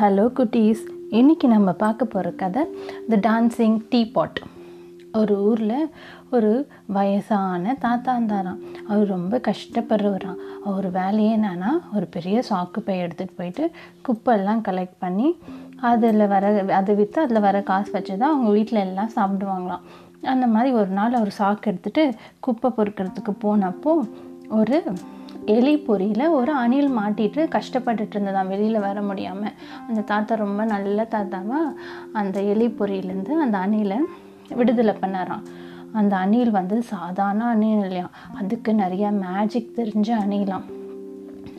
Hello குட்டீஸ். இன்றைக்கி நம்ம பார்க்க போகிற கதை த டான்சிங் டீ பாட் ஒரு ஊரில் ஒரு வயசான தாத்தா இருந்தாராம். அவர் ரொம்ப கஷ்டப்படுறவராம். அவர் வேலையே என்னன்னா ஒரு பெரிய சாக்கு பை எடுத்துகிட்டு போயிட்டு குப்பையெல்லாம் கலெக்ட் பண்ணி அதில் வர அதை விற்று அதில் வர காசு வச்சு தான் அவங்க வீட்டில் எல்லாம் சாப்பிடுவாங்களாம். அந்த மாதிரி ஒரு நாள் அவர் சாக்கு எடுத்துகிட்டு குப்பை பொறுக்கிறதுக்கு போனப்போ ஒரு எலி பொறியில் ஒரு அணில் மாட்டிட்டு கஷ்டப்பட்டுட்டு இருந்ததாம். வெளியில் வர முடியாமல் அந்த தாத்தா ரொம்ப நல்ல தாத்தாவாக அந்த எலி பொறியிலேருந்து அந்த அணிலை விடுதலை பண்ணாராம். அந்த அணில் வந்து சாதாரண அணில் இல்லையா? அதுக்கு நிறைய மேஜிக் தெரிஞ்ச அணிலாம்.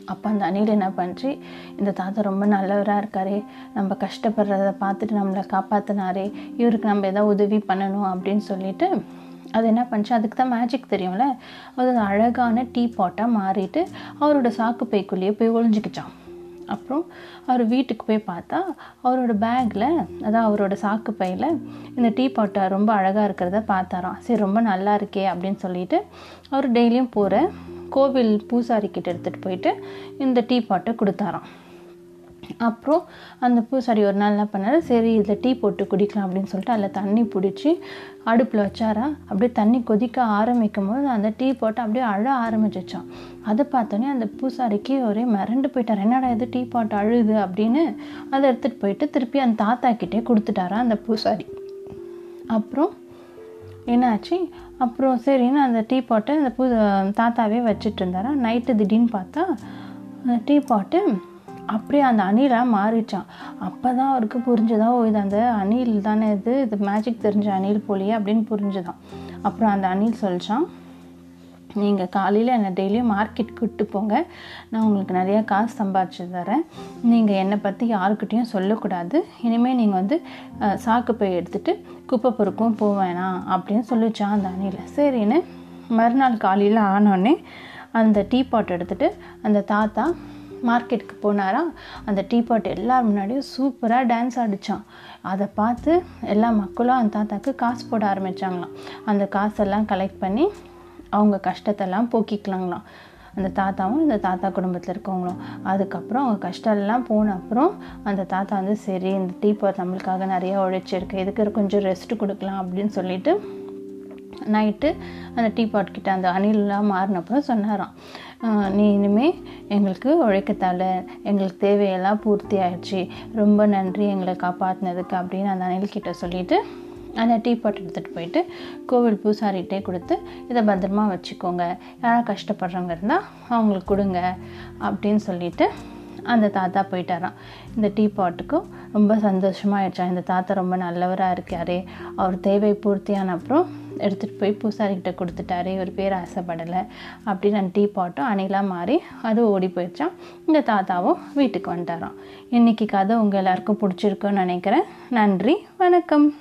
அப்போ அந்த அணில் என்ன பண்ணுச்சு இந்த தாத்தா ரொம்ப நல்லவராக இருக்காரே. நம்ம கஷ்டப்படுறத பார்த்துட்டு நம்மளை காப்பாற்றினாரே இவருக்கு நம்ம எதாவது உதவி பண்ணணும் அப்படின்னு சொல்லிட்டு அது என்ன பண்ணுச்சு? அதுக்கு தான் மேஜிக் தெரியும்ல? அது அழகான டீ பாட்டாக மாறிட்டு அவரோட சாக்கு பைக்குள்ளேயே போய் ஒழிஞ்சிக்கிச்சான் அப்புறம் அவர் வீட்டுக்கு போய் பார்த்தா அவரோட பேக்கில் அதான் அவரோட சாக்கு பையில் இந்த டீ பாட்டை ரொம்ப அழகாக இருக்கிறத பார்த்தாராம். சரி ரொம்ப நல்லா இருக்கே அப்படின்னு சொல்லிட்டு அவர் டெய்லியும் போகிற கோவில் பூசாரிக்கிட்ட எடுத்துகிட்டு போயிட்டு இந்த டீ பாட்டை கொடுத்தாராம். அப்புறம் அந்த பூசாரி ஒரு நாள் என்ன பண்ணார்? சரி இதில் டீ போட்டு குடிக்கலாம் அப்படின்னு சொல்லிட்டு அதில் தண்ணி பிடிச்சி அடுப்பில் வச்சாரா? அப்படியே தண்ணி கொதிக்க ஆரம்பிக்கும் போது அந்த டீ போட்டு அப்படியே அழ ஆரம்பிச்சிச்சான். அதை பார்த்தோன்னே அந்த பூசாரிக்கு ஒரே மிரண்டு போயிட்டார். என்னடா இது டீ பாட்டு அழுது? அப்படின்னு அதை எடுத்துகிட்டு போயிட்டு திருப்பி அந்த தாத்தா கிட்டே கொடுத்துட்டாரா அந்த பூசாரி. அப்புறம் என்னாச்சு? அப்புறம் சரின்னு அந்த டீ பாட்டை அந்த பூ தாத்தாவே வச்சுட்டு இருந்தாரா? நைட்டு திடீர்னு பார்த்தா அந்த டீ பாட்டு அப்படியே அந்த அணிலாக மாறிச்சான் அப்போ தான் அவருக்கு புரிஞ்சுதா ஓ இது அந்த அணில் தானே இது இது மேஜிக் தெரிஞ்ச அணில் போலியே அப்படின்னு புரிஞ்சுதான். அப்புறம் அந்த அணில் சொல்லிச்சான் நீங்கள் காலையில் என்னை டெய்லியும் மார்க்கெட் கூப்பிட்டு போங்க. நான் உங்களுக்கு நிறையா காசு சம்பாரிச்சு தரேன். நீங்கள் என்னை பற்றி யாருக்கிட்டேயும் சொல்லக்கூடாது. இனிமேல் நீங்கள் வந்து சாக்கு போய் எடுத்துகிட்டு குப்பை பொறுக்கும் போவேணாம் அப்படின்னு சொல்லிச்சான் அந்த அணில். சரின்னு மறுநாள் காலையில் ஆனோடனே அந்த டீ பாட் எடுத்துகிட்டு அந்த தாத்தா மார்க்கெட்டுக்கு போனாரா அந்த டீ பாட் எல்லார் முன்னாடியும் சூப்பராக டான்ஸ் ஆடிச்சான். அதை பார்த்து எல்லா மக்களும் அந்த தாத்தாக்கு காசு போட ஆரம்பித்தாங்களாம் அந்த காசெல்லாம் கலெக்ட் பண்ணி அவங்க கஷ்டத்தெல்லாம் போக்கிக்கலாங்களாம். அந்த தாத்தாவும் இந்த தாத்தா குடும்பத்தில் இருக்கவங்களும். அதுக்கப்புறம் அவங்க கஷ்டம்லாம் போன அப்புறம் அந்த தாத்தா வந்து சரி இந்த டீ பாட் நம்மளுக்காக நிறையா உழைச்சிருக்கு. இதுக்கு கொஞ்சம் ரெஸ்ட் கொடுக்கலாம் அப்படின்னு சொல்லிட்டு நைட்டு அந்த டீ பாட் கிட்ட அந்த அணிலெலாம் மாறினப்புறம் சொன்னாராம். நீ இனிமேல் எங்களுக்கு உழைக்கத்தால எங்களுக்கு தேவையெல்லாம் பூர்த்தி ஆயிடுச்சு ரொம்ப நன்றி எங்களை காப்பாற்றினதுக்கு அப்படின்னு அந்த அணில்கிட்ட சொல்லிவிட்டு அந்த டீ பாட் எடுத்துகிட்டு போயிட்டு கோவில் பூசாரிகிட்டே கொடுத்து இதை பத்திரமா வச்சுக்கோங்க. யாராவது கஷ்டப்படுறவங்க இருந்தால் அவங்களுக்கு கொடுங்க அப்படின்னு சொல்லிட்டு அந்த தாத்தா போயிட்டாராம். இந்த டீ பாட்டுக்கும் ரொம்ப சந்தோஷமாகிடுச்சா இந்த தாத்தா ரொம்ப நல்லவராக இருக்காரே. அவர் தேவை பூர்த்தியான அப்புறம் எடுத்துகிட்டு போய் பூசாரிக்கிட்ட கொடுத்துட்டாரு. இவர் பேர் ஆசைப்படலை. அப்படின்னு அந்த டீ பாட்டும் அணிலாக மாறி அது ஓடி போயிடுச்சான் இந்த தாத்தாவும் வீட்டுக்கு வந்துட்டாராம். இன்றைக்கி கதை உங்கள் எல்லாருக்கும் பிடிச்சிருக்குன்னு நினைக்கிறேன். நன்றி. வணக்கம்.